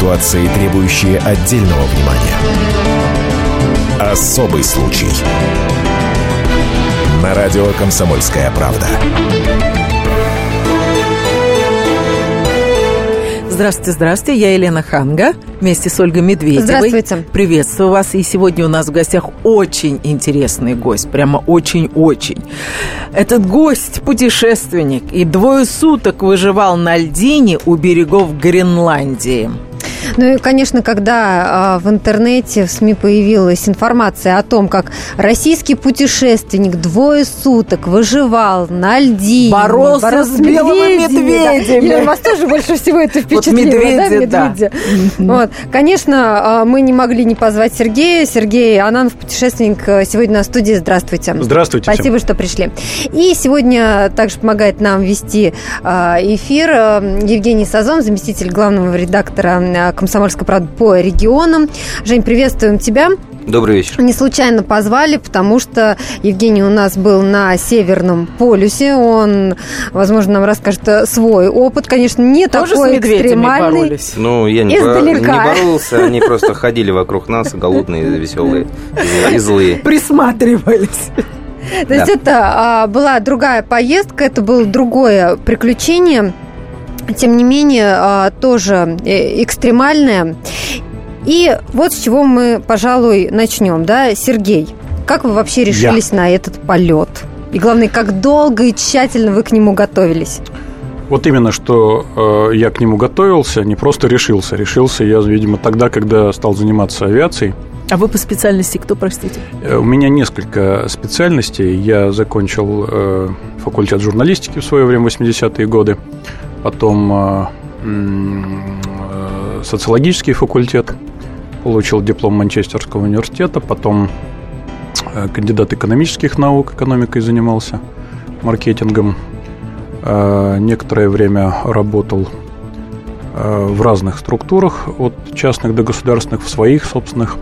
ситуации, требующие отдельного внимания. Особый случай. На радио «Комсомольская правда». Здравствуйте, здравствуйте. Я Елена Ханга вместе с Ольгой Медведевой. Здравствуйте. Приветствую вас. И сегодня у нас в гостях очень интересный гость. Прямо очень-очень. Этот гость – путешественник. И двое суток выживал на льдине у берегов Гренландии. Ну и, конечно, когда э, в интернете, в СМИ появилась информация о том, как российский путешественник двое суток выживал на льдине. Боролся, боролся с белыми медведями. Да. вас тоже больше всего это впечатлило, вот медведи, да? Медведи. Да. Вот. Конечно, мы не могли не позвать Сергея. Сергей Ананов, путешественник, сегодня на студии. Здравствуйте. Здравствуйте. Спасибо, всем. что пришли. И сегодня также помогает нам вести эфир Евгений Сазон, заместитель главного редактора «Комсомольской правды» по регионам. Жень, приветствуем тебя. Добрый вечер. Не случайно позвали, потому что Евгений у нас был на Северном полюсе. Он, возможно, нам расскажет свой опыт. Конечно, не Тоже такой с экстремальный. Боролись? Ну, я не, бо... не боролся, они просто ходили вокруг нас, голодные, веселые и злые. Присматривались. То да. есть это а, была другая поездка, это было другое приключение тем не менее, а, тоже э, экстремальная. И вот с чего мы, пожалуй, начнем, да, Сергей. Как вы вообще решились Я. на этот полет? И главное, как долго и тщательно вы к нему готовились? Вот именно, что э, я к нему готовился, не просто решился. Решился я, видимо, тогда, когда стал заниматься авиацией. А вы по специальности кто, простите? Э, у меня несколько специальностей. Я закончил э, факультет журналистики в свое время, 80-е годы потом э, э, социологический факультет, получил диплом Манчестерского университета, потом э, кандидат экономических наук, экономикой занимался, маркетингом. Некоторое время работал в разных структурах, от частных до государственных, в своих собственных.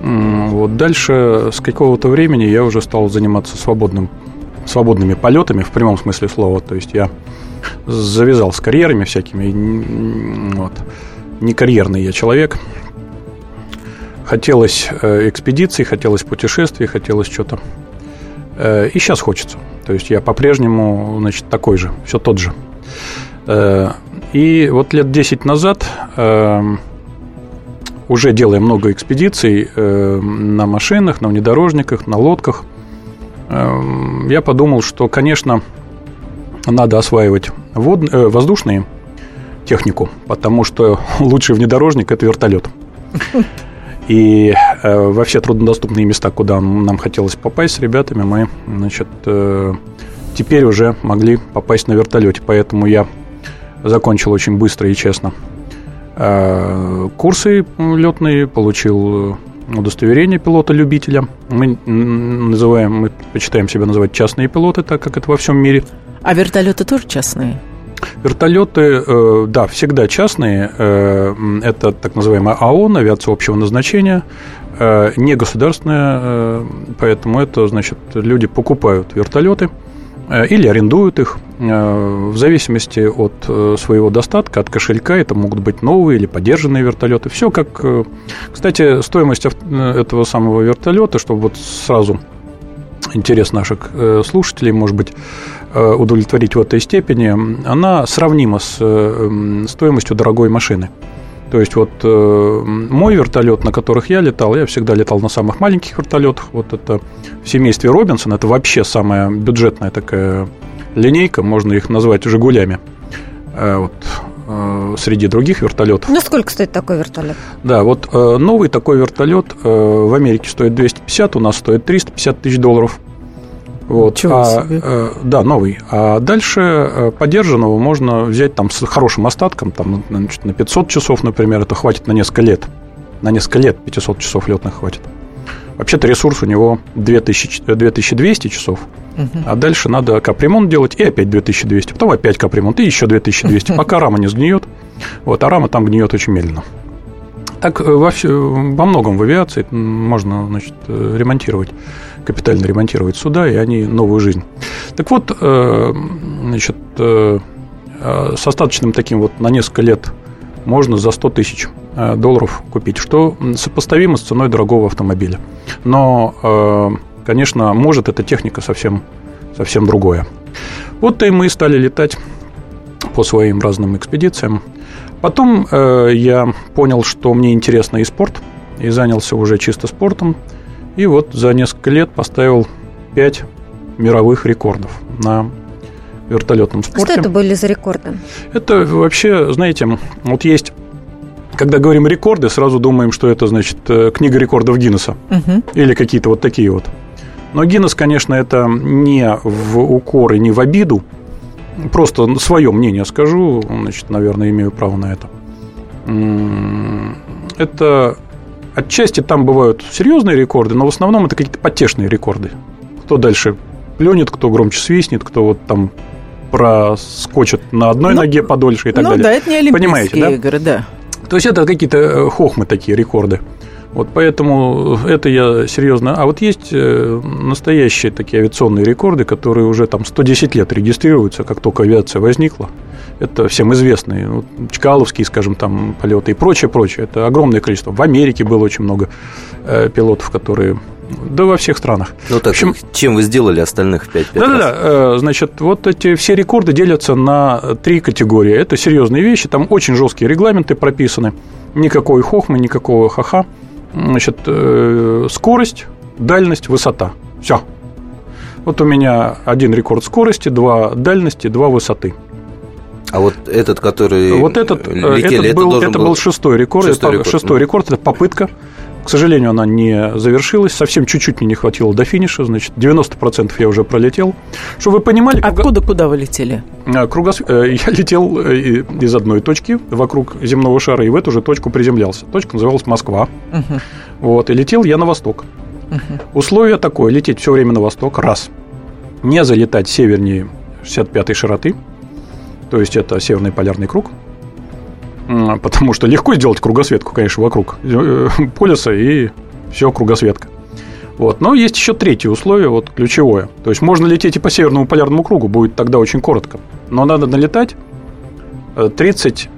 Вот дальше с какого-то времени я уже стал заниматься свободным, свободными полетами в прямом смысле слова. То есть я завязал с карьерами всякими. Вот. Не карьерный я человек. Хотелось э, экспедиций, хотелось путешествий, хотелось что-то. Э, и сейчас хочется. То есть я по-прежнему, значит, такой же, все тот же. Э, и вот лет 10 назад, уже делая много экспедиций на машинах, на внедорожниках, на лодках, я подумал, что, конечно, надо осваивать вод... э, воздушные технику, потому что лучший внедорожник – это вертолет. И э, во все труднодоступные места, куда нам хотелось попасть с ребятами, мы, значит, э, теперь уже могли попасть на вертолете. Поэтому я закончил очень быстро и честно э, курсы летные, получил удостоверение пилота-любителя. Мы называем, мы почитаем себя называть частные пилоты, так как это во всем мире – а вертолеты тоже частные? Вертолеты, э, да, всегда частные. Э, это так называемая АОН, авиация общего назначения, э, не государственная, поэтому это, значит, люди покупают вертолеты или арендуют их в зависимости от своего достатка, от кошелька. Это могут быть новые или подержанные вертолеты. Все как... Кстати, стоимость этого самого вертолета, чтобы вот сразу интерес наших слушателей, может быть, Э, удовлетворить в этой степени, она сравнима с э, стоимостью дорогой машины. То есть вот э, мой вертолет, на которых я летал, я всегда летал на самых маленьких вертолетах. Вот это в семействе Робинсон, это вообще самая бюджетная такая линейка, можно их назвать «Жигулями». Вот, среди других вертолетов. Ну, сколько стоит такой вертолет? Да, вот новый такой вертолет в Америке стоит 250, у нас стоит 350 тысяч долларов. Вот. Чего а, себе? Э, да, новый. А дальше э, поддержанного можно взять там с хорошим остатком, там, значит, на 500 часов, например, это хватит на несколько лет. На несколько лет 500 часов летных хватит. Вообще-то ресурс у него 2000, 2200 часов, угу. а дальше надо капремонт делать, и опять 2200, потом опять капремонт, и еще 2200, пока рама не сгниет. Вот, а рама там гниет очень медленно. Так э, во, все, во многом в авиации можно значит, ремонтировать капитально ремонтировать суда, и они новую жизнь. Так вот, э, значит, э, э, с остаточным таким вот на несколько лет можно за 100 тысяч э, долларов купить, что сопоставимо с ценой дорогого автомобиля. Но, э, конечно, может эта техника совсем, совсем другое. Вот и мы стали летать по своим разным экспедициям. Потом э, я понял, что мне интересно и спорт, и занялся уже чисто спортом. И вот за несколько лет поставил 5 мировых рекордов на вертолетном спорте. Что это были за рекорды? Это вообще, знаете, вот есть когда говорим рекорды, сразу думаем, что это, значит, э, книга рекордов Гиннесса. Угу. Или какие-то вот такие вот. Но Гиннес, конечно, это не в укор и не в обиду. Просто свое мнение скажу, значит, наверное, имею право на это. Это отчасти там бывают серьезные рекорды, но в основном это какие-то потешные рекорды. Кто дальше пленит, кто громче свистнет, кто вот там проскочит на одной ну, ноге подольше и так ну, далее. Ну да, это не Олимпийские Понимаете, да? игры, да. То есть это какие-то э, хохмы такие, рекорды. Вот поэтому это я серьезно. А вот есть э, настоящие такие авиационные рекорды, которые уже там 110 лет регистрируются, как только авиация возникла. Это всем известные. Вот, Чкаловские, скажем, там полеты и прочее, прочее. Это огромное количество. В Америке было очень много э, пилотов, которые да во всех странах. Ну так, общем, чем вы сделали остальных 5 Да-да-да, э, значит, вот эти все рекорды делятся на три категории. Это серьезные вещи, там очень жесткие регламенты прописаны, никакой хохмы, никакого ха-ха. Значит, э, скорость, дальность, высота. Все. Вот у меня один рекорд скорости, два дальности, два высоты. А вот этот, который вот этот, э, летели, этот был, это, это был, шестой рекорд. Шестой, рекорд, шестой рекорд это попытка. К сожалению, она не завершилась. Совсем чуть-чуть мне не хватило до финиша. Значит, 90% я уже пролетел. Чтобы вы понимали... Откуда, круга... куда вы летели? А, кругос... Э, я летел э, из одной точки вокруг земного шара и в эту же точку приземлялся. Точка называлась Москва. Угу. Вот, и летел я на восток. Угу. Условие такое, лететь все время на восток, раз. Не залетать севернее 65-й широты, то есть это северный полярный круг – потому что легко сделать кругосветку, конечно, вокруг э, полюса и все кругосветка. Вот. Но есть еще третье условие, вот ключевое. То есть можно лететь и по северному полярному кругу, будет тогда очень коротко. Но надо налетать 30 э,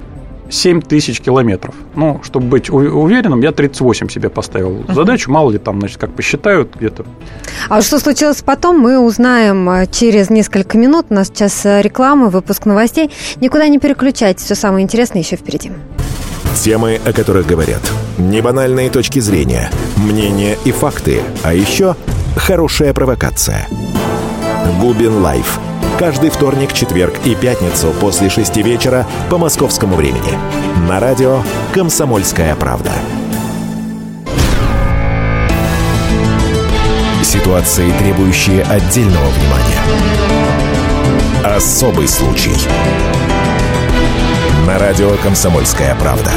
7 тысяч километров. Ну, чтобы быть уверенным, я 38 себе поставил задачу. Мало ли там, значит, как посчитают где-то. А что случилось потом, мы узнаем э, через несколько минут. У нас сейчас э, реклама, выпуск новостей. Никуда не переключайтесь, все самое интересное еще впереди. Темы, о которых говорят. Небанальные точки зрения, мнения и факты. А еще хорошая провокация. Губин Live Каждый вторник, четверг и пятницу после шести вечера по московскому времени. На радио «Комсомольская правда». Ситуации, требующие отдельного внимания. Особый случай. На радио «Комсомольская правда».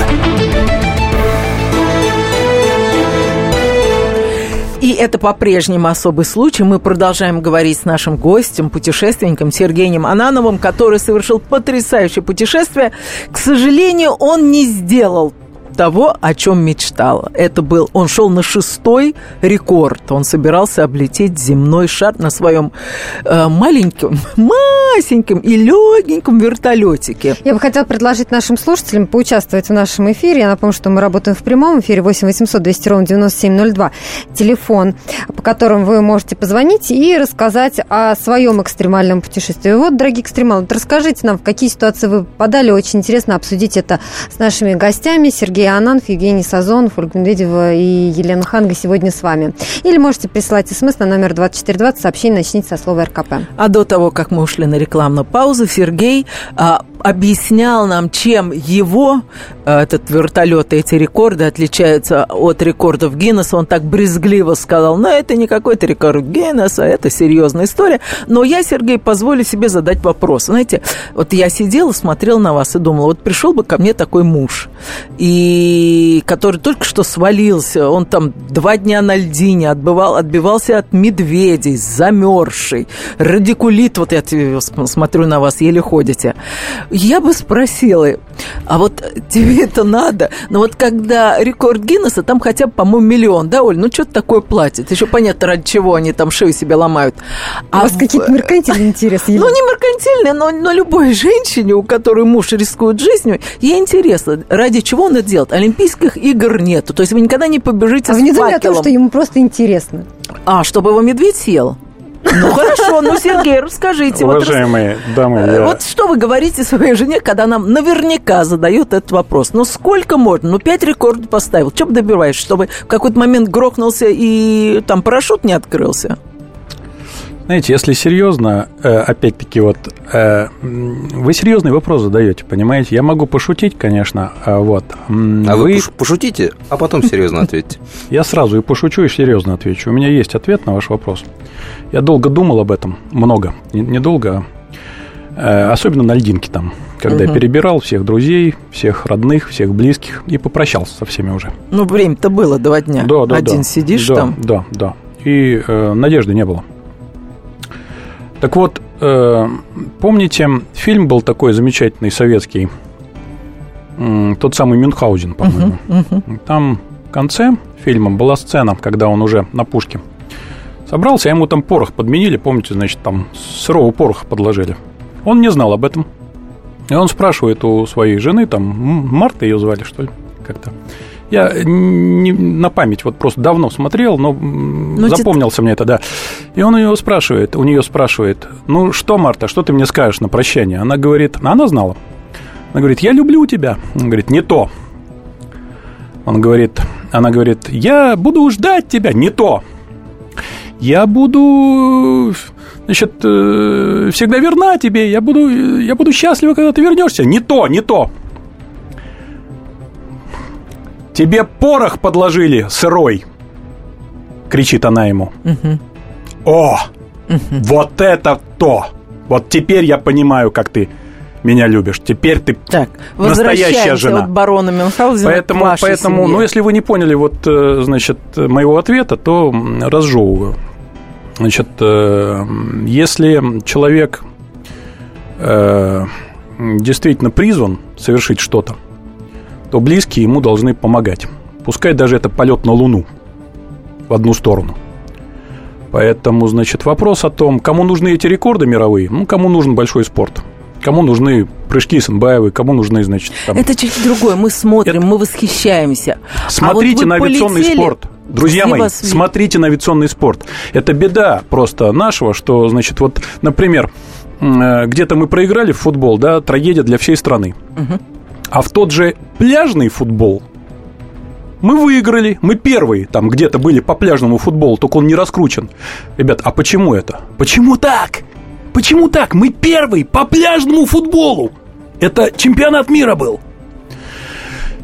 И это по-прежнему особый случай. Мы продолжаем говорить с нашим гостем, путешественником Сергеем Анановым, который совершил потрясающее путешествие. К сожалению, он не сделал того, о чем мечтал. Это был, он шел на шестой рекорд. Он собирался облететь земной шар на своем э, маленьком, масеньком и легеньком вертолетике. Я бы хотела предложить нашим слушателям поучаствовать в нашем эфире. Я напомню, что мы работаем в прямом эфире 8 800 200 ровно 9702. Телефон, по которому вы можете позвонить и рассказать о своем экстремальном путешествии. Вот, дорогие экстремалы, расскажите нам, в какие ситуации вы попадали. Очень интересно обсудить это с нашими гостями. Сергей Ананф, Евгений Сазонов, Ольга Медведева и Елена Ханга сегодня с вами. Или можете присылать смс на номер 2420, сообщение начните со слова РКП. А до того, как мы ушли на рекламную паузу, Сергей а, объяснял нам, чем его, а, этот вертолет, эти рекорды отличаются от рекордов Гиннесса. Он так брезгливо сказал, ну, это не какой-то рекорд Гиннесса, это серьезная история. Но я, Сергей, позволю себе задать вопрос. Знаете, вот я сидела, смотрела на вас и думала, вот пришел бы ко мне такой муж, и который только что свалился, он там два дня на льдине отбывал, отбивался от медведей, замерзший, радикулит, вот я смотрю на вас, еле ходите. Я бы спросила, А вот тебе это надо. Но вот когда рекорд Гиннесса, там хотя бы, по-моему, миллион, да, Оль? Ну, что-то такое платят. Еще понятно, ради чего они там шею себе ломают. А У вас в... какие-то меркантильные интересы? Ну, не меркантильные, но, но любой женщине, у которой муж рискует жизнью, ей интересно, ради чего он это делает. Олимпийских игр нету. То есть вы никогда не побежите а с вы не думали о том, что ему просто интересно? А, чтобы его медведь съел? Ну хорошо, ну Сергей, расскажите. Уважаемые вот, дамы, я... вот что вы говорите своей жене, когда нам наверняка задают этот вопрос? Ну сколько можно? Ну пять рекордов поставил. Чем добиваешься? Чтобы в какой-то момент грохнулся и там парашют не открылся? Знаете, если серьезно, э, опять-таки, вот э, вы серьезный вопрос задаете, понимаете? Я могу пошутить, конечно, а вот. А вы, вы пошутите, а потом серьезно ответьте. Я сразу и пошучу, и серьезно отвечу. У меня есть ответ на ваш вопрос. Я долго думал об этом, много, недолго, а, особенно на льдинке там, когда я перебирал всех друзей, всех родных, всех близких и попрощался со всеми уже. Ну, время-то было два дня. Да, да, Один да. сидишь да, там. Да, да. И э, надежды не было. Так вот, э, помните, фильм был такой замечательный советский, э, тот самый Мюнхгаузен, по-моему. Uh-huh, uh-huh. Там в конце фильма была сцена, когда он уже на пушке собрался, а ему там порох подменили, помните, значит, там сырого пороха подложили. Он не знал об этом. И он спрашивает у своей жены, там, Марта ее звали, что ли, как-то. Я не, на память вот просто давно смотрел, но ну, запомнился ты... мне это, да. И он у нее спрашивает, у нее спрашивает, ну что, Марта, что ты мне скажешь на прощание? Она говорит, она знала. Она говорит, я люблю тебя. Он говорит, не то. Он говорит, она говорит, я буду ждать тебя, не то. Я буду, значит, э, всегда верна тебе, я буду, я буду счастлива, когда ты вернешься. Не то, не то. Тебе порох подложили сырой, кричит она ему. Угу. О, угу. вот это то! Вот теперь я понимаю, как ты меня любишь. Теперь ты так, настоящая жена. от барона Мюнхгаузена поэтому, поэтому, семье. ну, если вы не поняли, вот, э, значит, моего ответа, то разжевываю. Значит, э, если человек э, действительно призван совершить что-то, то близкие ему должны помогать. Пускай даже это полет на Луну в одну сторону. Поэтому, значит, вопрос о том, кому нужны эти рекорды мировые, ну, кому нужен большой спорт. Кому нужны прыжки Санбаевой, кому нужны, значит, там... Это чуть другое. Мы смотрим, Это... мы восхищаемся. Смотрите а вот на авиационный полетели... спорт. Друзья мои, смотрите на авиационный спорт. Это беда просто нашего, что, значит, вот, например, э, где-то мы проиграли в футбол, да, трагедия для всей страны. Угу. А в тот же пляжный футбол мы выиграли, мы первые там где-то были по пляжному футболу, только он не раскручен. Ребят, а почему это? Почему так? Почему так? Мы первый по пляжному футболу. Это чемпионат мира был.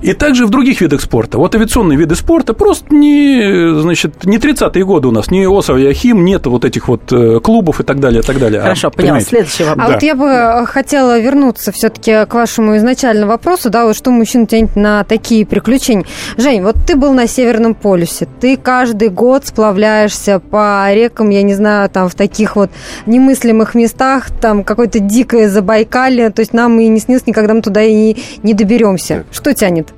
И также в других видах спорта. Вот авиационные виды спорта просто не, значит, не 30-е годы у нас, не ОСА, Яхим, нет вот этих вот э, клубов и так далее, и так далее. Хорошо, а, поняла. Следующий вопрос. А да. вот я бы э, хотела вернуться все таки к вашему изначальному вопросу, да, вот что мужчин тянет на такие приключения. Жень, вот ты был на Северном полюсе, ты каждый год сплавляешься по рекам, я не знаю, там в таких вот немыслимых местах, там какое-то дикое Забайкалье, то есть нам и не снилось никогда мы туда и не, не доберемся. Что тянет?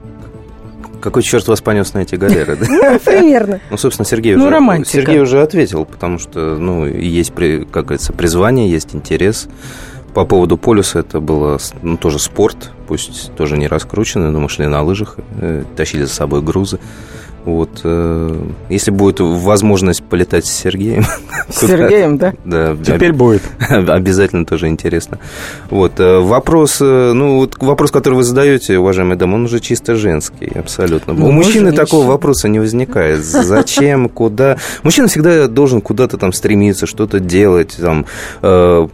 Какой черт вас понес на эти галеры? Ну, примерно. Ну, собственно, Сергей ну, уже, Сергей уже ответил, потому что, ну, есть, как говорится, призвание, есть интерес. По поводу полюса это было ну, тоже спорт, пусть тоже не раскрученный, но мы шли на лыжах, э, тащили за собой грузы. Вот, э, если будет возможность полетать с Сергеем. С Сергеем, да? Да. Теперь будет. Обязательно тоже интересно. Вот, э, вопрос, э, ну, вот вопрос, который вы задаете, уважаемый дам, он уже чисто женский, абсолютно. Ну, У мужчины такого вопроса не возникает. Зачем, куда? Мужчина всегда должен куда-то там стремиться, что-то делать, там, э,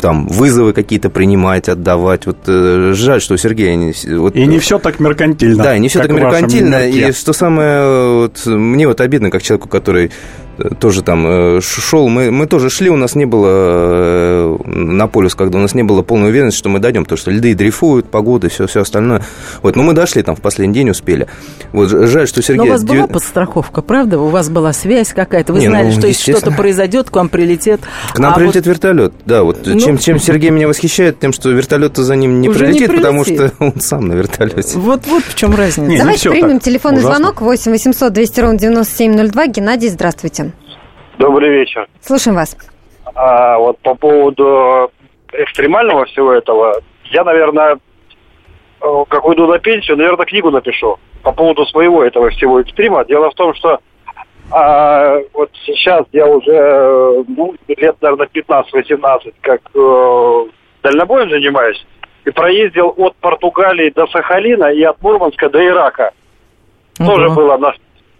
там вызовы какие-то принимать, отдавать. Вот э, жаль, что у Сергея... Вот, и не все так меркантильно. Да, и не все так меркантильно. И что самое вот, мне вот обидно, как человеку, который тоже там э, шел, мы, мы тоже шли, у нас не было э, на полюс, когда у нас не было полной уверенности, что мы дойдем, потому что льды дрейфуют, погода, все, все остальное. Вот, но мы дошли там в последний день, успели. Вот, жаль, что Сергей... Но у вас была подстраховка, правда? У вас была связь какая-то? Вы не, знали, ну, что если что-то произойдет, к вам прилетит... К нам а прилетит вот... вертолет, да. Вот ну... чем, чем Сергей меня восхищает, тем, что вертолет за ним не прилетит, не прилетит, потому что он сам на вертолете. Вот, вот в чем разница. Не, Давайте примем телефонный ужасно. звонок 8 800 200 ровно 9702. Геннадий, здравствуйте. Добрый вечер. Слушаем вас. А, вот по поводу экстремального всего этого, я, наверное, э, как уйду на пенсию, наверное, книгу напишу по поводу своего этого всего экстрима. Дело в том, что а, вот сейчас я уже ну, лет, наверное, 15-18, как э, дальнобоем занимаюсь, и проездил от Португалии до Сахалина и от Мурманска до Ирака. Угу. Тоже было на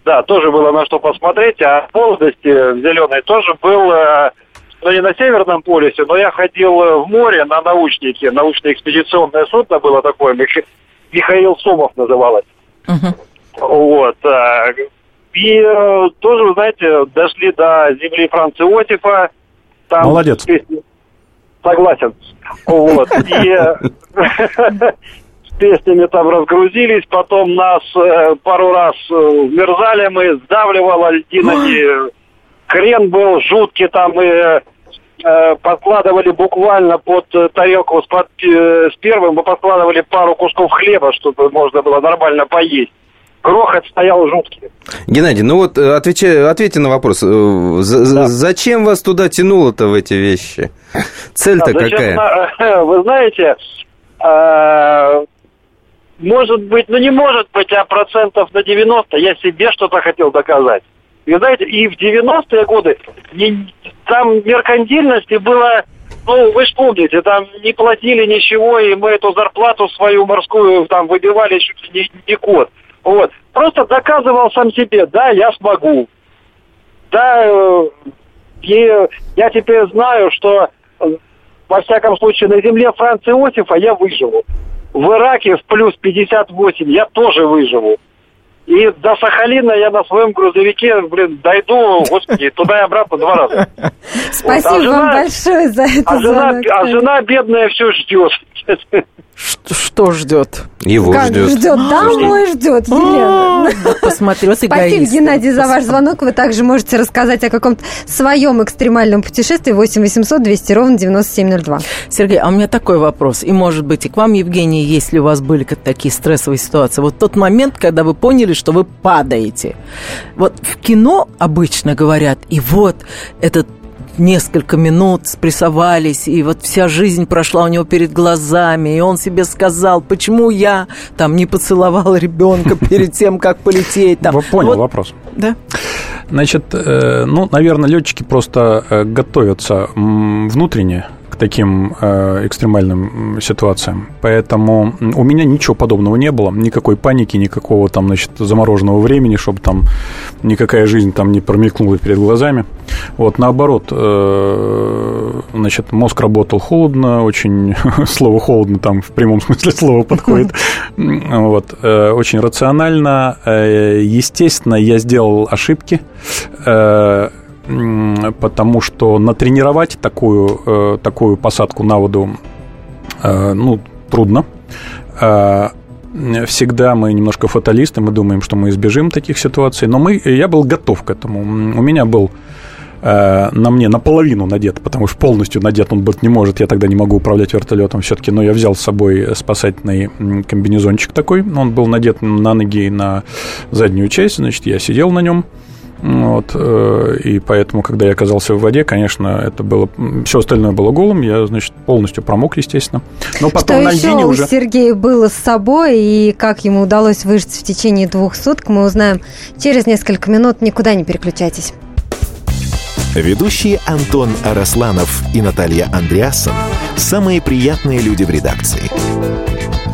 да, тоже было на что посмотреть. А в молодости в зеленой тоже был, э, ну не на Северном полюсе, но я ходил в море на научнике. Научно-экспедиционное судно было такое, Михаил Сомов называлось. Uh-huh. Вот. Э, и э, тоже, знаете, дошли до земли Франца Иосифа. Там Молодец. Согласен. Вот. И песнями там разгрузились, потом нас э, пару раз э, вмерзали мы, сдавливало льдинами. Крен был жуткий, там и э, подкладывали буквально под тарелку с, под, э, с первым, мы подкладывали пару кусков хлеба, чтобы можно было нормально поесть. Грохот стоял жуткий. Gennady, ну вот э, отвечай, ответьте на вопрос. Э, да. Зачем вас туда тянуло-то в эти вещи? Цель-то да, какая? Вы знаете, может быть, ну не может быть, а процентов на 90 я себе что-то хотел доказать. И знаете, и в 90-е годы не, там меркантильности было, ну, вы же помните, там не платили ничего, и мы эту зарплату свою морскую там выбивали чуть не, не код. Вот. Просто доказывал сам себе, да, я смогу. Да, э, и я теперь знаю, что э, во всяком случае на земле Франца Иосифа я выживу в Ираке в плюс 58 я тоже выживу. И до Сахалина я на своем грузовике, блин, дойду, господи, туда и обратно два раза. Спасибо вот. а жена, вам большое за это. А жена, а жена бедная все ждет. Что, что ждет? Его как ждет. ждет? Домой ждет, Елена. Посмотри, вот Спасибо, Геннадий, за ваш звонок. Вы также можете рассказать о каком-то своем экстремальном путешествии 8 800 200 ровно 9702. Сергей, а у меня такой вопрос. И, может быть, и к вам, Евгений, если у вас были такие стрессовые ситуации. Вот тот момент, когда вы поняли, что вы падаете. Вот в кино обычно говорят, и вот этот несколько минут спрессовались, и вот вся жизнь прошла у него перед глазами, и он себе сказал, почему я там не поцеловал ребенка перед тем, как полететь. Там. Понял вот. вопрос. Да. Значит, э, ну, наверное, летчики просто э, готовятся внутренне к таким э, экстремальным ситуациям. Поэтому у меня ничего подобного не было, никакой паники, никакого там, значит, замороженного времени, чтобы там никакая жизнь там не промелькнула перед глазами. Вот, наоборот, э, значит, мозг работал холодно, очень, слово холодно там в прямом смысле слова подходит, вот, э, очень рационально. Э, естественно, я сделал ошибки, э, потому что натренировать такую, э, такую посадку на воду э, ну, трудно. Э, всегда мы немножко фаталисты, мы думаем, что мы избежим таких ситуаций, но мы, я был готов к этому. У меня был на мне наполовину надет, потому что полностью надет он быть не может, я тогда не могу управлять вертолетом все-таки, но я взял с собой спасательный комбинезончик такой, он был надет на ноги и на заднюю часть, значит, я сидел на нем, вот, э, и поэтому, когда я оказался в воде, конечно, это было... Все остальное было голым, я, значит, полностью промок, естественно. Но потом Что на еще льдине уже... у Сергея было с собой, и как ему удалось выжить в течение двух суток, мы узнаем через несколько минут. Никуда не переключайтесь. Ведущие Антон Арасланов и Наталья Андреасон – самые приятные люди в редакции.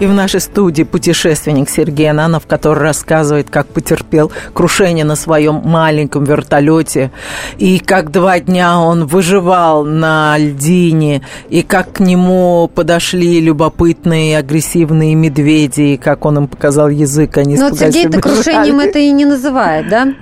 И в нашей студии путешественник Сергей Ананов, который рассказывает, как потерпел крушение на своем маленьком вертолете, и как два дня он выживал на льдине, и как к нему подошли любопытные агрессивные медведи, и как он им показал язык, они Но Сергей это крушением это и не называет, да?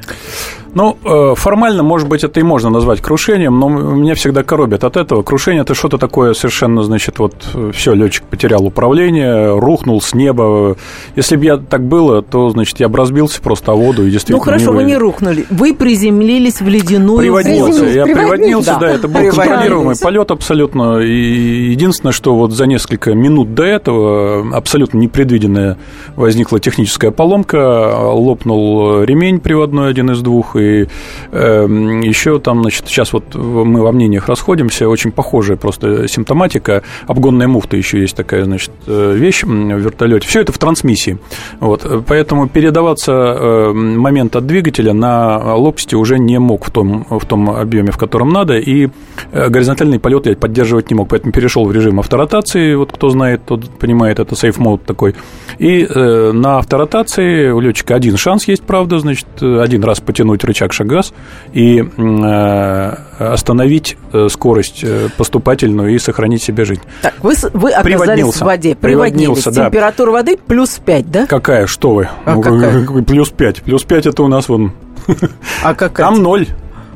Ну, э, формально, может быть, это и можно назвать крушением, но меня всегда коробит от этого. Крушение – это что-то такое совершенно, значит, вот все, летчик потерял управление, рухнул с неба. Если бы я так было, то, значит, я бы разбился просто о воду и действительно Ну, хорошо, не вы не рухнули. Вы приземлились в ледяную Приводнился. Я приводнился, да, да. это был контролируемый полет абсолютно. И единственное, что вот за несколько минут до этого абсолютно непредвиденная возникла техническая поломка, лопнул ремень приводной один из двух, и э, еще там, значит, сейчас вот мы во мнениях расходимся, очень похожая просто симптоматика. Обгонная муфта еще есть такая, значит, э, вещь в вертолете. Все это в трансмиссии. Вот, поэтому передаваться э, момент от двигателя на лопасти уже не мог в том, в том объеме, в котором надо, и э, горизонтальный полет я поддерживать не мог, поэтому перешел в режим авторотации, вот кто знает, тот понимает, это сейф мод такой. И э, на авторотации у летчика один шанс есть, правда, значит, один раз потянуть рычаг шаг-газ и э, остановить э, скорость э, поступательную и сохранить себе жизнь. Так, вы, вы оказались Приводнился. в воде, приводнились. Приводнился, да. Температура воды плюс 5, да? Какая, что вы? А Ну, какая? Плюс 5. Плюс 5 это у нас вон А какая? Там ноль.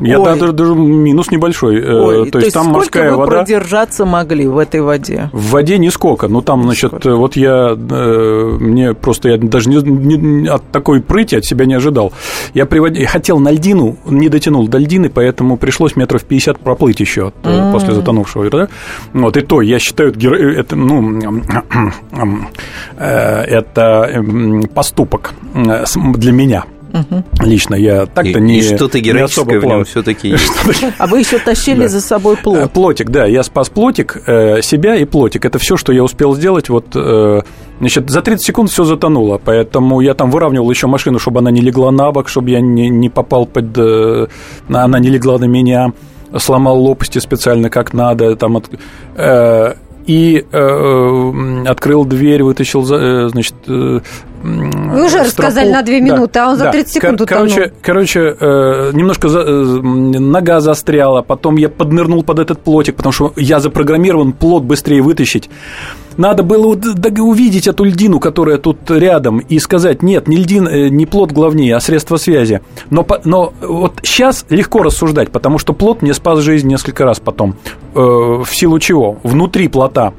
Я Ой. даже, даже минус небольшой. Э, Ой, то, есть там морская вы вода. продержаться могли в этой воде? В воде нисколько. Ну, там, значит, вот я, э, мне просто, я даже не, не- от такой прыти от себя не ожидал. Я привод... хотел на льдину, не дотянул до льдины, поэтому пришлось метров 50 проплыть еще от, э, после затонувшего. Да? Вот, и то, я считаю, это, ну, э, это эм, поступок э, для меня. Лично я так-то И, не и что-то не особо героическое в нем все-таки есть. А вы еще тащили за собой Э, плод. Плотик, да, я спас плотик, э, себя и плотик. Это все, что я успел сделать. Вот, э, значит, за 30 секунд все затонуло, поэтому я там выравнивал еще машину, чтобы она не легла на бок, чтобы я не, не попал под... э, она не легла на меня, сломал лопасти специально как надо, там... от- э, и э, открыл дверь, вытащил, э, значит... Вы уже рассказали на две минуты, а он за 30 секунд Кор- утонул. Короче, короче э, немножко за- э, нога застряла, потом я поднырнул под этот плотик, потому что я запрограммирован плот быстрее вытащить. Надо было увидеть эту льдину, которая тут рядом, и сказать, нет, не льдин, э, не плот главнее, а средство связи. Но, но вот сейчас легко рассуждать, потому что плот мне спас жизнь несколько раз потом. Э, в силу чего? Внутри плота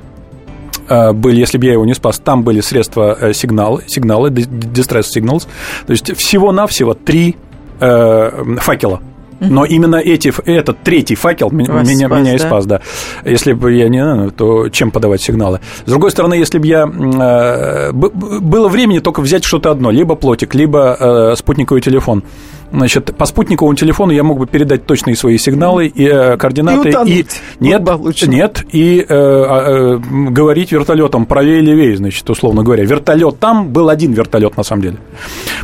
были, если бы я его не спас, там были средства э, сигналы, distress signals, то есть всего-навсего три э, факела. Но именно эти, этот третий факел Вас меня, спас, меня и спас, да. Если бы я не знаю, то чем подавать сигналы? С другой стороны, если бы я... э, было времени только взять что-то одно, либо плотик, либо э, спутниковый телефон. Значит, по спутниковому телефону я мог бы передать точные свои сигналы и э, координаты. И утонуть. Нет, Благополучно. нет, и э, а, э, говорить вертолетом правее левее, значит, условно говоря. Вертолет там был один вертолет на самом деле.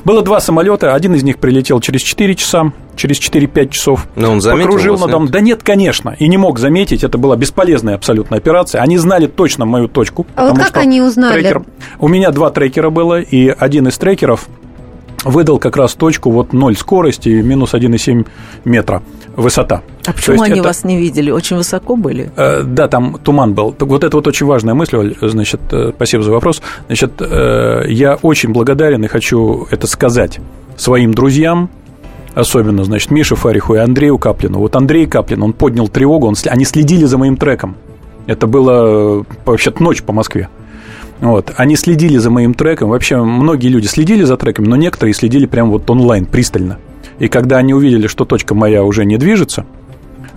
Было два самолета, один из них прилетел через 4 часа, через 4-5 часов. Но он заметил Покружил вас, над домом. нет? Да нет, конечно, и не мог заметить, это была бесполезная абсолютно операция. Они знали точно мою точку. А вот как что они узнали? трекер- У меня два трекера было, и один из трекеров выдал как раз точку вот ноль скорости и минус 1,7 метра высота. А почему они это- вас не видели? Очень высоко были? Э, Да, там туман был. Так Вот это вот очень важная мысль, Оль, значит, э, спасибо за вопрос. Значит, э, я очень благодарен и хочу это сказать своим друзьям, особенно, значит, Мише Фариху и Андрею Каплину. Вот Андрей Каплин, он поднял тревогу, он, они следили за моим треком. Это было э, вообще-то ночь по Москве. Вот. Они следили за моим треком. Вообще, многие люди следили за треками, но некоторые следили прям вот онлайн, пристально. И когда они увидели, что точка моя уже не движется,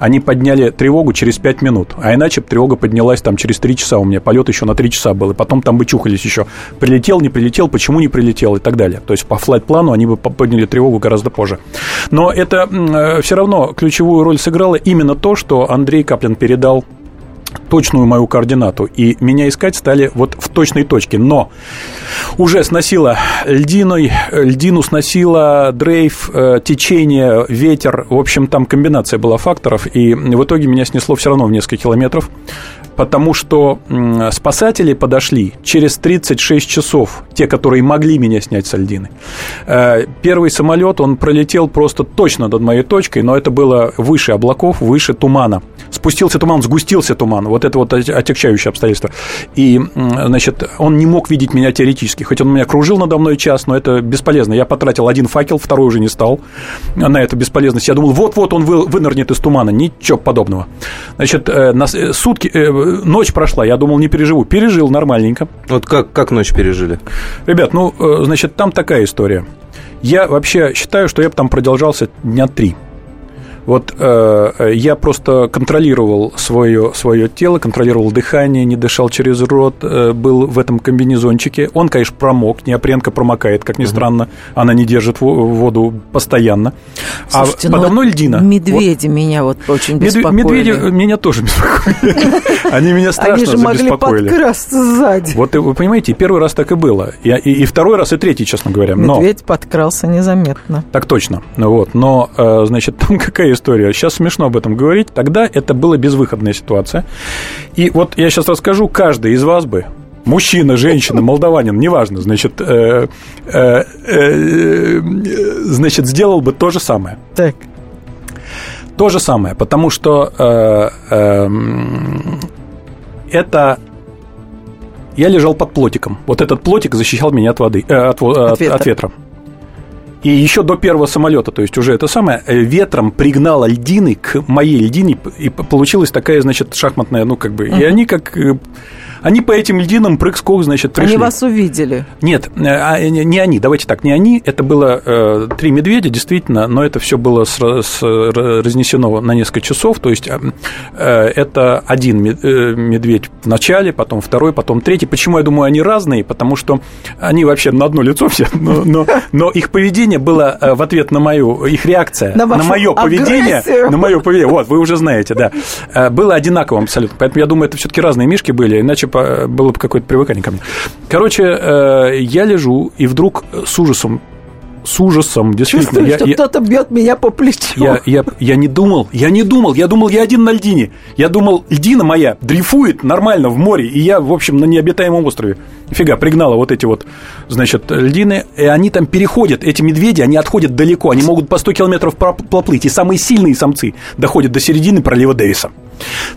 они подняли тревогу через 5 минут. А иначе тревога поднялась там через 3 часа. У меня полет еще на 3 часа был. И потом там бы чухались еще. Прилетел, не прилетел, почему не прилетел и так далее. То есть по флайт-плану они бы по- подняли тревогу гораздо позже. Но это все равно ключевую роль сыграло именно то, что Андрей Каплин передал точную мою координату, и меня искать стали вот в точной точке. Но уже сносило льдиной, льдину сносило дрейф, э, течение, ветер. В общем, там комбинация была факторов, и в итоге меня снесло все равно в несколько километров потому что спасатели подошли через 36 часов, те, которые могли меня снять с льдины. Э, первый самолет, он пролетел просто точно над моей точкой, но это было выше облаков, выше тумана. Спустился туман, сгустился туман. Вот это вот отягчающее обстоятельство. И, значит, он не мог видеть меня теоретически. Хоть он меня кружил надо мной час, но это бесполезно. Я потратил один факел, второй уже не стал на эту бесполезность. Я думал, вот-вот он вынырнет из тумана. Ничего подобного. Значит, э, на э, сутки, ночь прошла, я думал, не переживу. Пережил нормальненько. Вот как, как ночь пережили? Ребят, ну, э, значит, там такая история. Я вообще считаю, что я бы там продолжался дня три. Вот э, я просто контролировал свое, свое тело, контролировал дыхание, не дышал через рот, э, был в этом комбинезончике. Он, конечно, промок, неопренка промокает, как ни странно, она не держит воду постоянно. А Слушайте, а подо мной льдина. Медведи вот. меня вот очень беспокоили. Медведи меня тоже беспокоили. Они меня страшно забеспокоили. Они же могли подкрасться сзади. Вот вы понимаете, первый раз так и было. И второй раз, и третий, честно говоря. Медведь подкрался незаметно. Так точно. Вот. Но, э, значит, там какая история. Сейчас смешно об этом говорить. Тогда это была безвыходная ситуация. И вот я сейчас расскажу, каждый из вас бы мужчина, женщина, молдаванин, неважно, значит, э, э, э, значит, сделал бы то же самое. Так. То же самое, потому что э, э, это я лежал под плотиком. Вот этот плотик защищал меня от воды, э, от, от, от, ветра. от ветра. И еще до первого самолета, то есть уже это самое, э, ветром пригнало льдины к моей льдине, и получилась такая, значит, шахматная, ну, как бы, uh-huh. и они как э, они по этим льдинам прыг-скок, значит, пришли. Они вас увидели? Нет, э, а, не они, давайте так, не они. Это было э, три медведя, действительно, но это все было разнесено на несколько часов. То есть э, это один медведь в начале, потом второй, потом третий. Почему я думаю, они разные? Потому что они вообще на одно лицо все, но, но, но их поведение было в ответ на мою, их реакция на, на мое поведение, на мое поведение, вот, вы уже знаете, да, было одинаковым абсолютно. Поэтому я думаю, это все-таки разные мишки были, иначе было бы какое-то привыкание ко мне. Короче, э, я лежу, и вдруг с ужасом с ужасом, действительно. Чувствую, я, что я, кто-то бьет меня по плечу. Я, я, я не думал, я не думал, я думал, я один на льдине. Я думал, льдина моя дрейфует нормально в море, и я, в общем, на необитаемом острове. Нифига, пригнала вот эти вот, значит, льдины, и они там переходят, эти медведи, они отходят далеко, они могут по 100 километров проплыть, и самые сильные самцы доходят до середины пролива Дэвиса.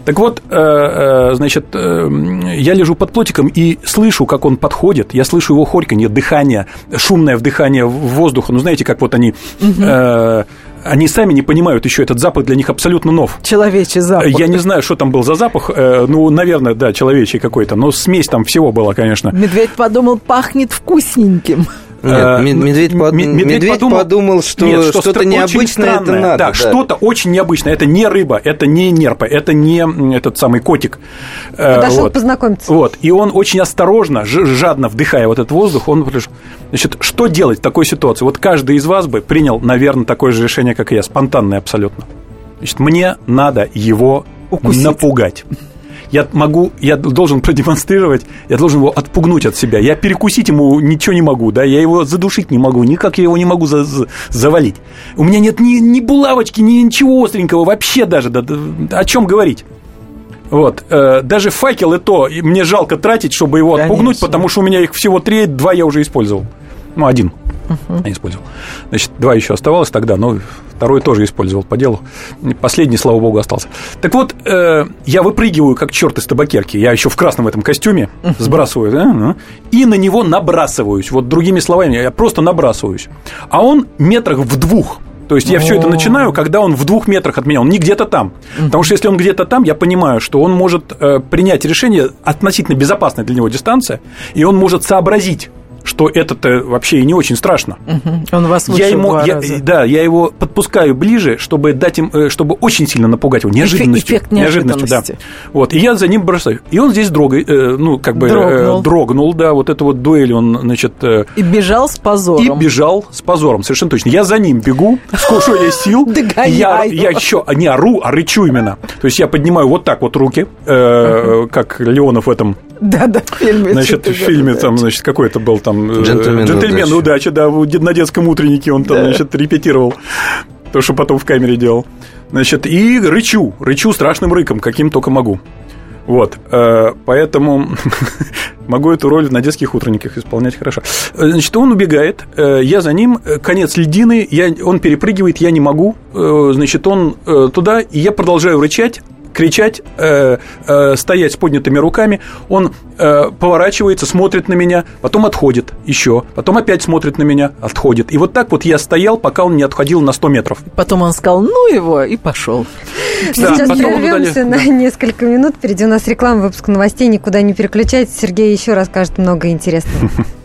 Так вот, э, э, значит, э, я лежу под плотиком и слышу, как он подходит. Я слышу его хорьканье, дыхание, шумное вдыхание воздуха. Ну, знаете, как вот они... Угу они сами не понимают еще, этот запах для них абсолютно нов. Человечий запах. Я не знаю, что там был за запах. Ну, наверное, да, человечий какой-то, но смесь там всего была, конечно. Медведь подумал, пахнет вкусненьким. Нет, э, медведь, под... медведь, медведь подумал, подумал, что нет, что что-то необычное это надо. Да, да. что-то очень необычное. Это не рыба, это не нерпа, это не этот самый котик. Э, Подошел вот. познакомиться. Вот. И он очень осторожно, жадно вдыхая вот этот воздух, он Значит, что делать в такой ситуации? Вот каждый из вас бы принял, наверное, такое же решение, как и я, спонтанное абсолютно. Значит, мне надо его Укусить. напугать я могу, я должен продемонстрировать, я должен его отпугнуть от себя. Я перекусить ему ничего не могу, да, я его задушить не могу, никак я его не могу за, за, завалить. У меня нет ни, ни булавочки, ни ничего остренького, вообще даже, да, да, о чем говорить. Вот. Э, даже факел и то мне жалко тратить, чтобы его Конечно. отпугнуть, потому что у меня их всего три, два я уже использовал. Ну, один uh-huh. я использовал. Значит, два еще оставалось тогда, но второй тоже использовал по делу. Последний, слава богу, остался. Так вот, э, я выпрыгиваю, как черт из табакерки. Я еще в красном этом костюме uh-huh. сбрасываю, да, ну, и на него набрасываюсь. Вот другими словами, я просто набрасываюсь. А он метрах в двух то есть я все это начинаю, когда он в двух метрах от меня, он не где-то там. Потому что если он где-то там, я понимаю, что он может э, принять решение относительно безопасной для него дистанция, и он может сообразить, что это-то вообще и не очень страшно. Угу. Он вас я ему, я, Да, я его подпускаю ближе, чтобы дать им, э, чтобы очень сильно напугать его неожиданностью. Эффект неожиданностью да. Вот, и я за ним бросаю. И он здесь дрогает, э, ну, как бы дрогнул. дрогнул, да, вот это вот дуэль он, значит... И бежал с позором. И бежал с позором, совершенно точно. Я за ним бегу, сколько есть сил. Я, я еще не ору, а рычу именно. То есть я поднимаю вот так вот руки, как Леонов в этом да, да, в фильме. Значит, в фильме там, значит, какой это был там... Э, Джентльмен, Джентльмен удачи. да, на детском утреннике он там, да. значит, репетировал. То, что потом в камере делал. Значит, и рычу, рычу страшным рыком, каким только могу. Вот, э, поэтому могу эту роль на детских утренниках исполнять хорошо. Значит, он убегает, э, я за ним, конец льдины, я, он перепрыгивает, я не могу, значит, он туда, и я продолжаю рычать, кричать, э, э, стоять с поднятыми руками. Он э, поворачивается, смотрит на меня, потом отходит еще, потом опять смотрит на меня, отходит. И вот так вот я стоял, пока он не отходил на 100 метров. Потом он сказал, ну его, и пошел. Да, Сейчас прервемся на да. несколько минут. Впереди у нас реклама, выпуск новостей. Никуда не переключайтесь. Сергей еще расскажет много интересного.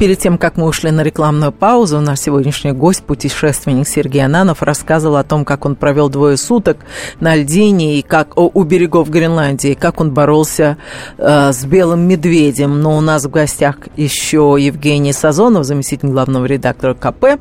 Перед тем, как мы ушли на рекламную паузу, наш сегодняшний гость, путешественник Сергей Ананов, рассказывал о том, как он провел двое суток на льдине и как о, у берегов Гренландии, как он боролся э, с белым медведем. Но у нас в гостях еще Евгений Сазонов, заместитель главного редактора КП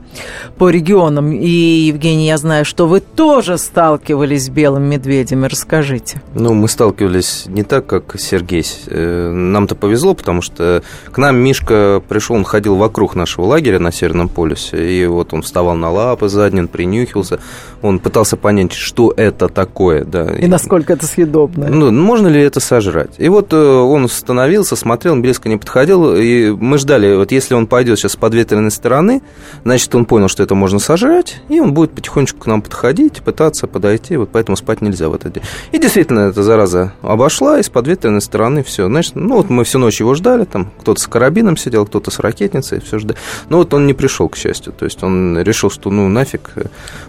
по регионам. И, Евгений, я знаю, что вы тоже сталкивались с белым медведем. Расскажите. Ну, мы сталкивались не так, как Сергей. Э, нам-то повезло, потому что к нам Мишка пришел, он ходил вокруг нашего лагеря на Северном полюсе, и вот он вставал на лапы задние, он принюхивался, он пытался понять, что это такое, да. И насколько это съедобно. Ну, можно ли это сожрать? И вот э, он становился, смотрел, он близко не подходил, и мы ждали, вот если он пойдет сейчас с подветренной стороны, значит, он понял, что это можно сожрать, и он будет потихонечку к нам подходить, пытаться подойти, вот поэтому спать нельзя в этот день. И действительно, эта зараза обошла, и с подветренной стороны все. Значит, ну вот мы всю ночь его ждали, там кто-то с карабином сидел, кто-то с ракетой, ракетницей, все ждали. Но вот он не пришел, к счастью. То есть он решил, что ну нафиг.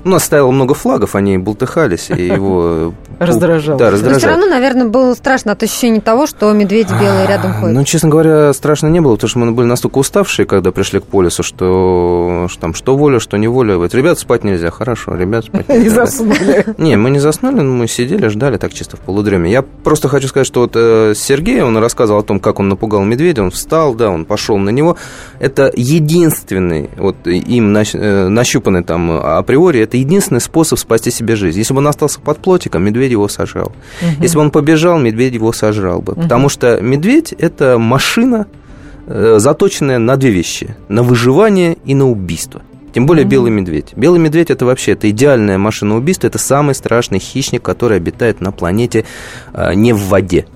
У нас стояло много флагов, они болтыхались, и его... Раздражало. Да, раздражало. Но все равно, наверное, было страшно от ощущения того, что медведь белый рядом ходит. Ну, честно говоря, страшно не было, потому что мы были настолько уставшие, когда пришли к полюсу, что, что там что воля, что не воля. Вот, ребят, спать нельзя. Хорошо, ребят, спать нельзя. Не заснули. Не, мы не заснули, но мы сидели, ждали так чисто в полудреме. Я просто хочу сказать, что вот э, Сергей, он рассказывал о том, как он напугал медведя, он встал, да, он пошел на него это единственный, вот им э, нащупанный там априори, это единственный способ спасти себе жизнь. Если бы он остался под плотиком, медведь его сожрал. Угу. Если бы он побежал, медведь его сожрал бы. Угу. Потому что медведь – это машина, э, заточенная на две вещи – на выживание и на убийство. Тем более mm-hmm. белый медведь. Белый медведь это вообще это идеальная машина убийства, это самый страшный хищник, который обитает на планете э, не в воде.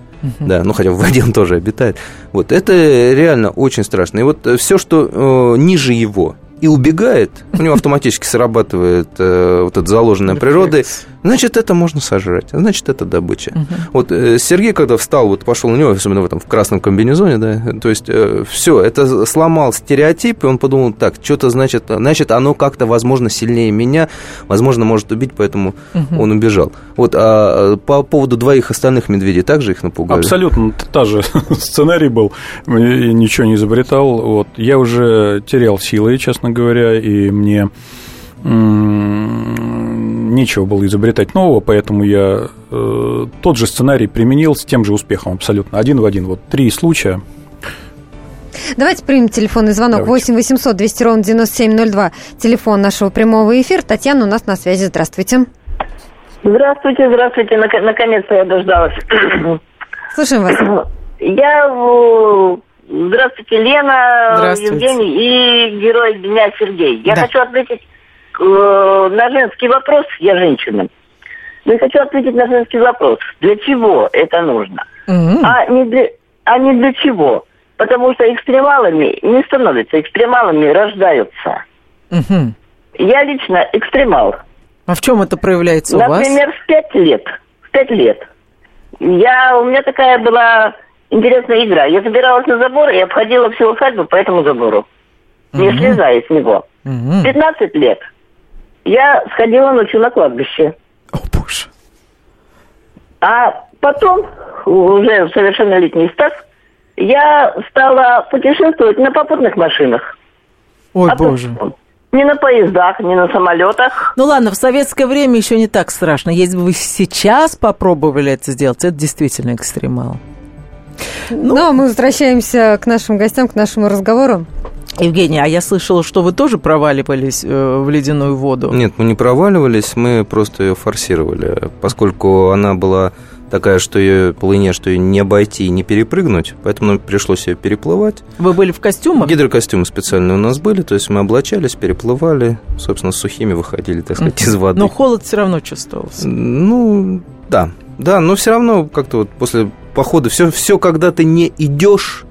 Да, ну хотя в воде он тоже обитает. Вот это реально очень страшно. И вот э, все, что э, ниже его, и убегает, у него автоматически срабатывает э, вот эта заложенная природой, значит, это можно сожрать, значит, это добыча. Угу. Вот э, Сергей, когда встал, вот пошел на него, особенно в этом в красном комбинезоне, да, то есть э, все, это сломал стереотип, и он подумал, так, что-то значит, значит, оно как-то, возможно, сильнее меня, возможно, может убить, поэтому угу. он убежал. Вот, а по поводу двоих остальных медведей, также их напугали? Абсолютно, та же сценарий был, ничего не изобретал, вот, я уже терял силы, честно говоря, и мне нечего было изобретать нового, поэтому я э, тот же сценарий применил с тем же успехом абсолютно, один в один. Вот три случая. Давайте примем телефонный звонок. Давайте. 8 800 200 ровно 9702. Телефон нашего прямого эфира. Татьяна у нас на связи. Здравствуйте. Здравствуйте, здравствуйте. Наконец-то я дождалась. Слушаем вас. Я Здравствуйте, Лена, Здравствуйте. Евгений и герой дня Сергей. Я да. хочу отметить э, на женский вопрос, я женщина, но я хочу ответить на женский вопрос. Для чего это нужно? М. А не для, а не для чего? Потому что экстремалами не становятся, экстремалами рождаются. Мгм. Я лично экстремал. А в чем это проявляется у вас? Например, в пять лет. В пять лет. Я, у меня такая была интересная игра. Я забиралась на забор и обходила всю усадьбу по этому забору. Не Мгм. слезая с него. Мгм. 15 лет. Я сходила ночью на кладбище. О, боже. А потом, уже в совершеннолетний стаж, я стала путешествовать на попутных машинах. Ой, А боже. Не на поездах, не на самолетах. Ну ладно, в советское время еще не так страшно. Если бы вы сейчас попробовали это сделать, это действительно экстремал. Ну, а мы возвращаемся к нашим гостям, к нашему разговору. Евгений, а я слышала, что вы тоже проваливались э, в ледяную воду. Нет, мы не проваливались, мы просто ее форсировали, поскольку она была такая, что ее по лыне, что ее не обойти и не перепрыгнуть, поэтому нам пришлось ее переплывать. Вы были в костюмах? Гидрокостюмы специальные у нас были, то есть мы облачались, переплывали, собственно, сухими выходили, так сказать, из воды. Но холод все равно чувствовался. Ну, да. Да, но все равно как-то вот после похода все, все когда ты не идешь,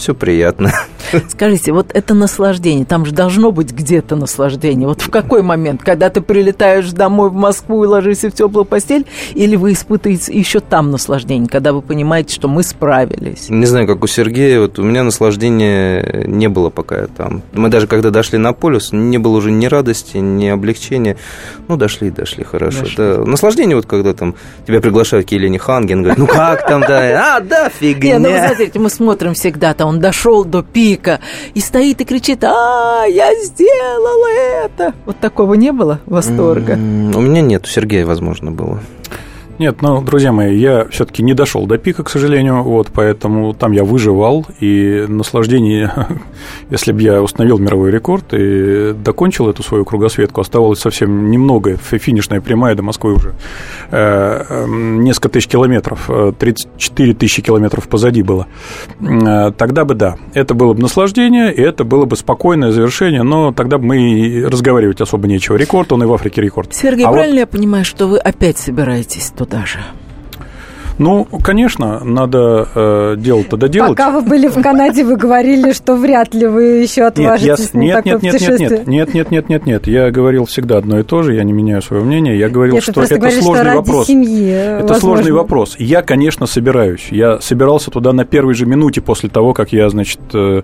все приятно. Скажите, вот это наслаждение, там же должно быть где-то наслаждение. Вот в какой момент? Когда ты прилетаешь домой в Москву и ложишься в теплую постель, или вы испытываете еще там наслаждение, когда вы понимаете, что мы справились? Не знаю, как у Сергея, вот у меня наслаждения не было пока я там. Мы даже когда дошли на полюс, не было уже ни радости, ни облегчения. Ну, дошли, дошли, хорошо. Дошли. Да, наслаждение вот когда там тебя приглашают к Елене Ханген, говорят, ну как там, да, а, да, фигня. Не, ну вы смотрите, мы смотрим всегда, там он дошел до пика и стоит и кричит, а, я сделал это. Вот такого не было восторга? У меня нет, у Сергея, возможно, было. Нет, ну, друзья мои, я все-таки не дошел до пика, к сожалению, вот, поэтому там я выживал, и наслаждение, если бы я установил мировой рекорд и докончил эту свою кругосветку, оставалось совсем немного, фи- финишная прямая до Москвы уже, э, э, несколько тысяч километров, э, 34 тысячи километров позади было, Э, тогда бы да, это было бы наслаждение, и это было бы спокойное завершение, но тогда бы мы и разговаривать особо нечего. Рекорд, он и в Африке рекорд. Сергей, А вот- правильно я понимаю, что вы опять собираетесь туда же? Ну, конечно, надо э, дело-то доделать. Пока вы были в Канаде, вы говорили, что вряд ли вы еще Нет, я, отважитесь на нет, такое нет, нет, нет, путешествие. нет, нет, нет, нет, нет, нет. Я говорил всегда одно и то же, я не меняю свое мнение. Я говорил, Нет, что это говорили, что сложный ради вопрос. семьи, Это возможно. сложный вопрос. Я, конечно, собираюсь. Я собирался туда на первой же минуте после того, как я, значит, э,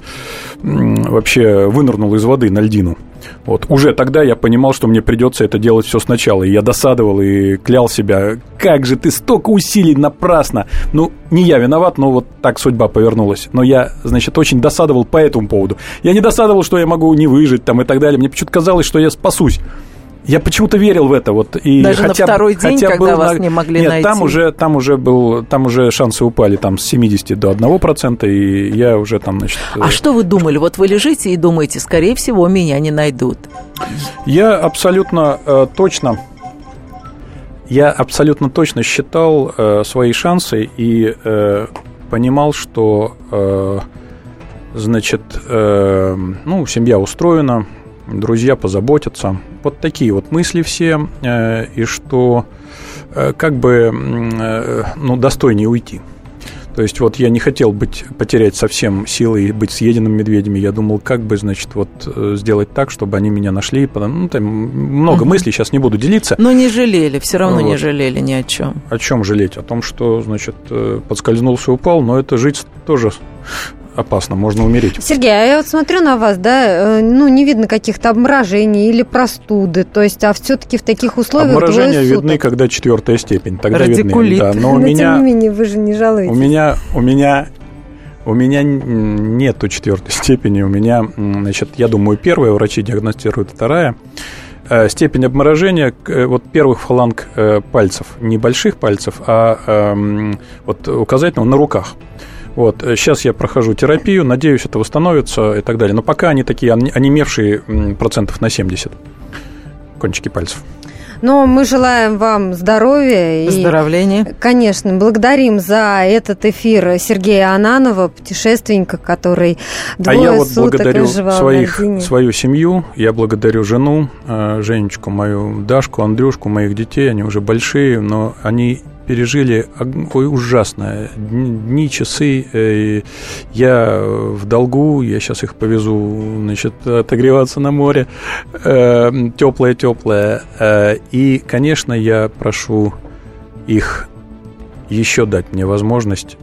вообще вынырнул из воды на льдину. Вот. Уже тогда я понимал, что мне придется это делать все сначала. И я досадовал и клял себя. Как же ты столько усилий напрасно. Ну, не я виноват, но вот так судьба повернулась. Но я, значит, очень досадовал по этому поводу. Я не досадовал, что я могу не выжить там и так далее. Мне почему-то казалось, что я спасусь. Я почему-то верил в это. Вот, и Даже на хотя, б- второй день, хотя когда был вас на- не могли Нет, найти? там уже, там уже был, там уже шансы упали там с 70 до 1%, и я уже там, значит... А э, что вы думали? Вот вы лежите и думаете, скорее всего, меня не найдут. Я абсолютно э, точно, я абсолютно точно считал э, свои шансы и э, понимал, что, э, значит, э, ну, семья устроена, друзья позаботятся. Вот такие вот мысли все, э, и что э, как бы, э, ну, достойнее уйти. То есть вот я не хотел быть, потерять совсем силы и быть съеденным медведями. Я думал, как бы, значит, вот сделать так, чтобы они меня нашли. Ну, там много Мгм. мыслей, сейчас не буду делиться. Но не жалели, все равно не Вот. жалели ни о чем. О чем жалеть? О том, что, значит, подскользнулся и упал, но это жить тоже опасно, можно умереть. Сергей, а я вот смотрю на вас, да, э, ну, не видно каких-то обморожений или простуды, то есть, а все-таки в таких условиях Обморожения двое видны, суток. когда четвертая степень. Тогда Радикулит. видны. Да, но у Но, меня... тем не менее, вы же не жалуетесь. У меня, у меня, у меня нету четвертой степени. У меня, значит, я думаю, первая, врачи диагностируют вторая. Э, Степень обморожения э, вот первых фаланг пальцев, не больших пальцев, а эм, вот указательного на руках. Вот, сейчас я прохожу терапию, надеюсь, это восстановится и так далее. Но пока они такие он- онемевшие процентов на 70. Кончики пальцев. Но мы желаем вам здоровья. Выздоровления. И, конечно, благодарим за этот эфир Сергея Ананова, путешественника, который двое а я вот суток благодарю своих, свою семью, я благодарю жену, э, Женечку, мою Дашку, Андрюшку, моих детей. Они уже большие, но они пережили ой, ужасное. Дни, часы. Э, я в долгу, я сейчас их повезу, значит, отогреваться на море. Теплое-теплое. Э, э, и, конечно, я прошу их еще дать мне возможность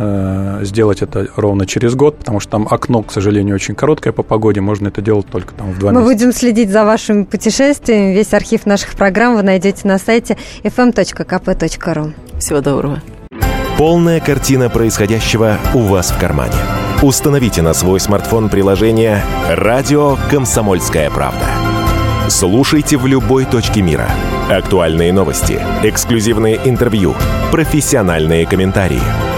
Э, сделать это ровно через год, потому что там окно, к сожалению, очень короткое по погоде, можно это делать только там в два Мы месяца. будем следить за вашими путешествиями. Весь архив наших программ вы найдете на сайте fm.kp.ru. Всего доброго. Полная картина происходящего у вас в кармане. Установите на свой смартфон приложение «Радио Комсомольская правда». Слушайте в любой точке мира. Актуальные новости, эксклюзивные интервью, профессиональные комментарии –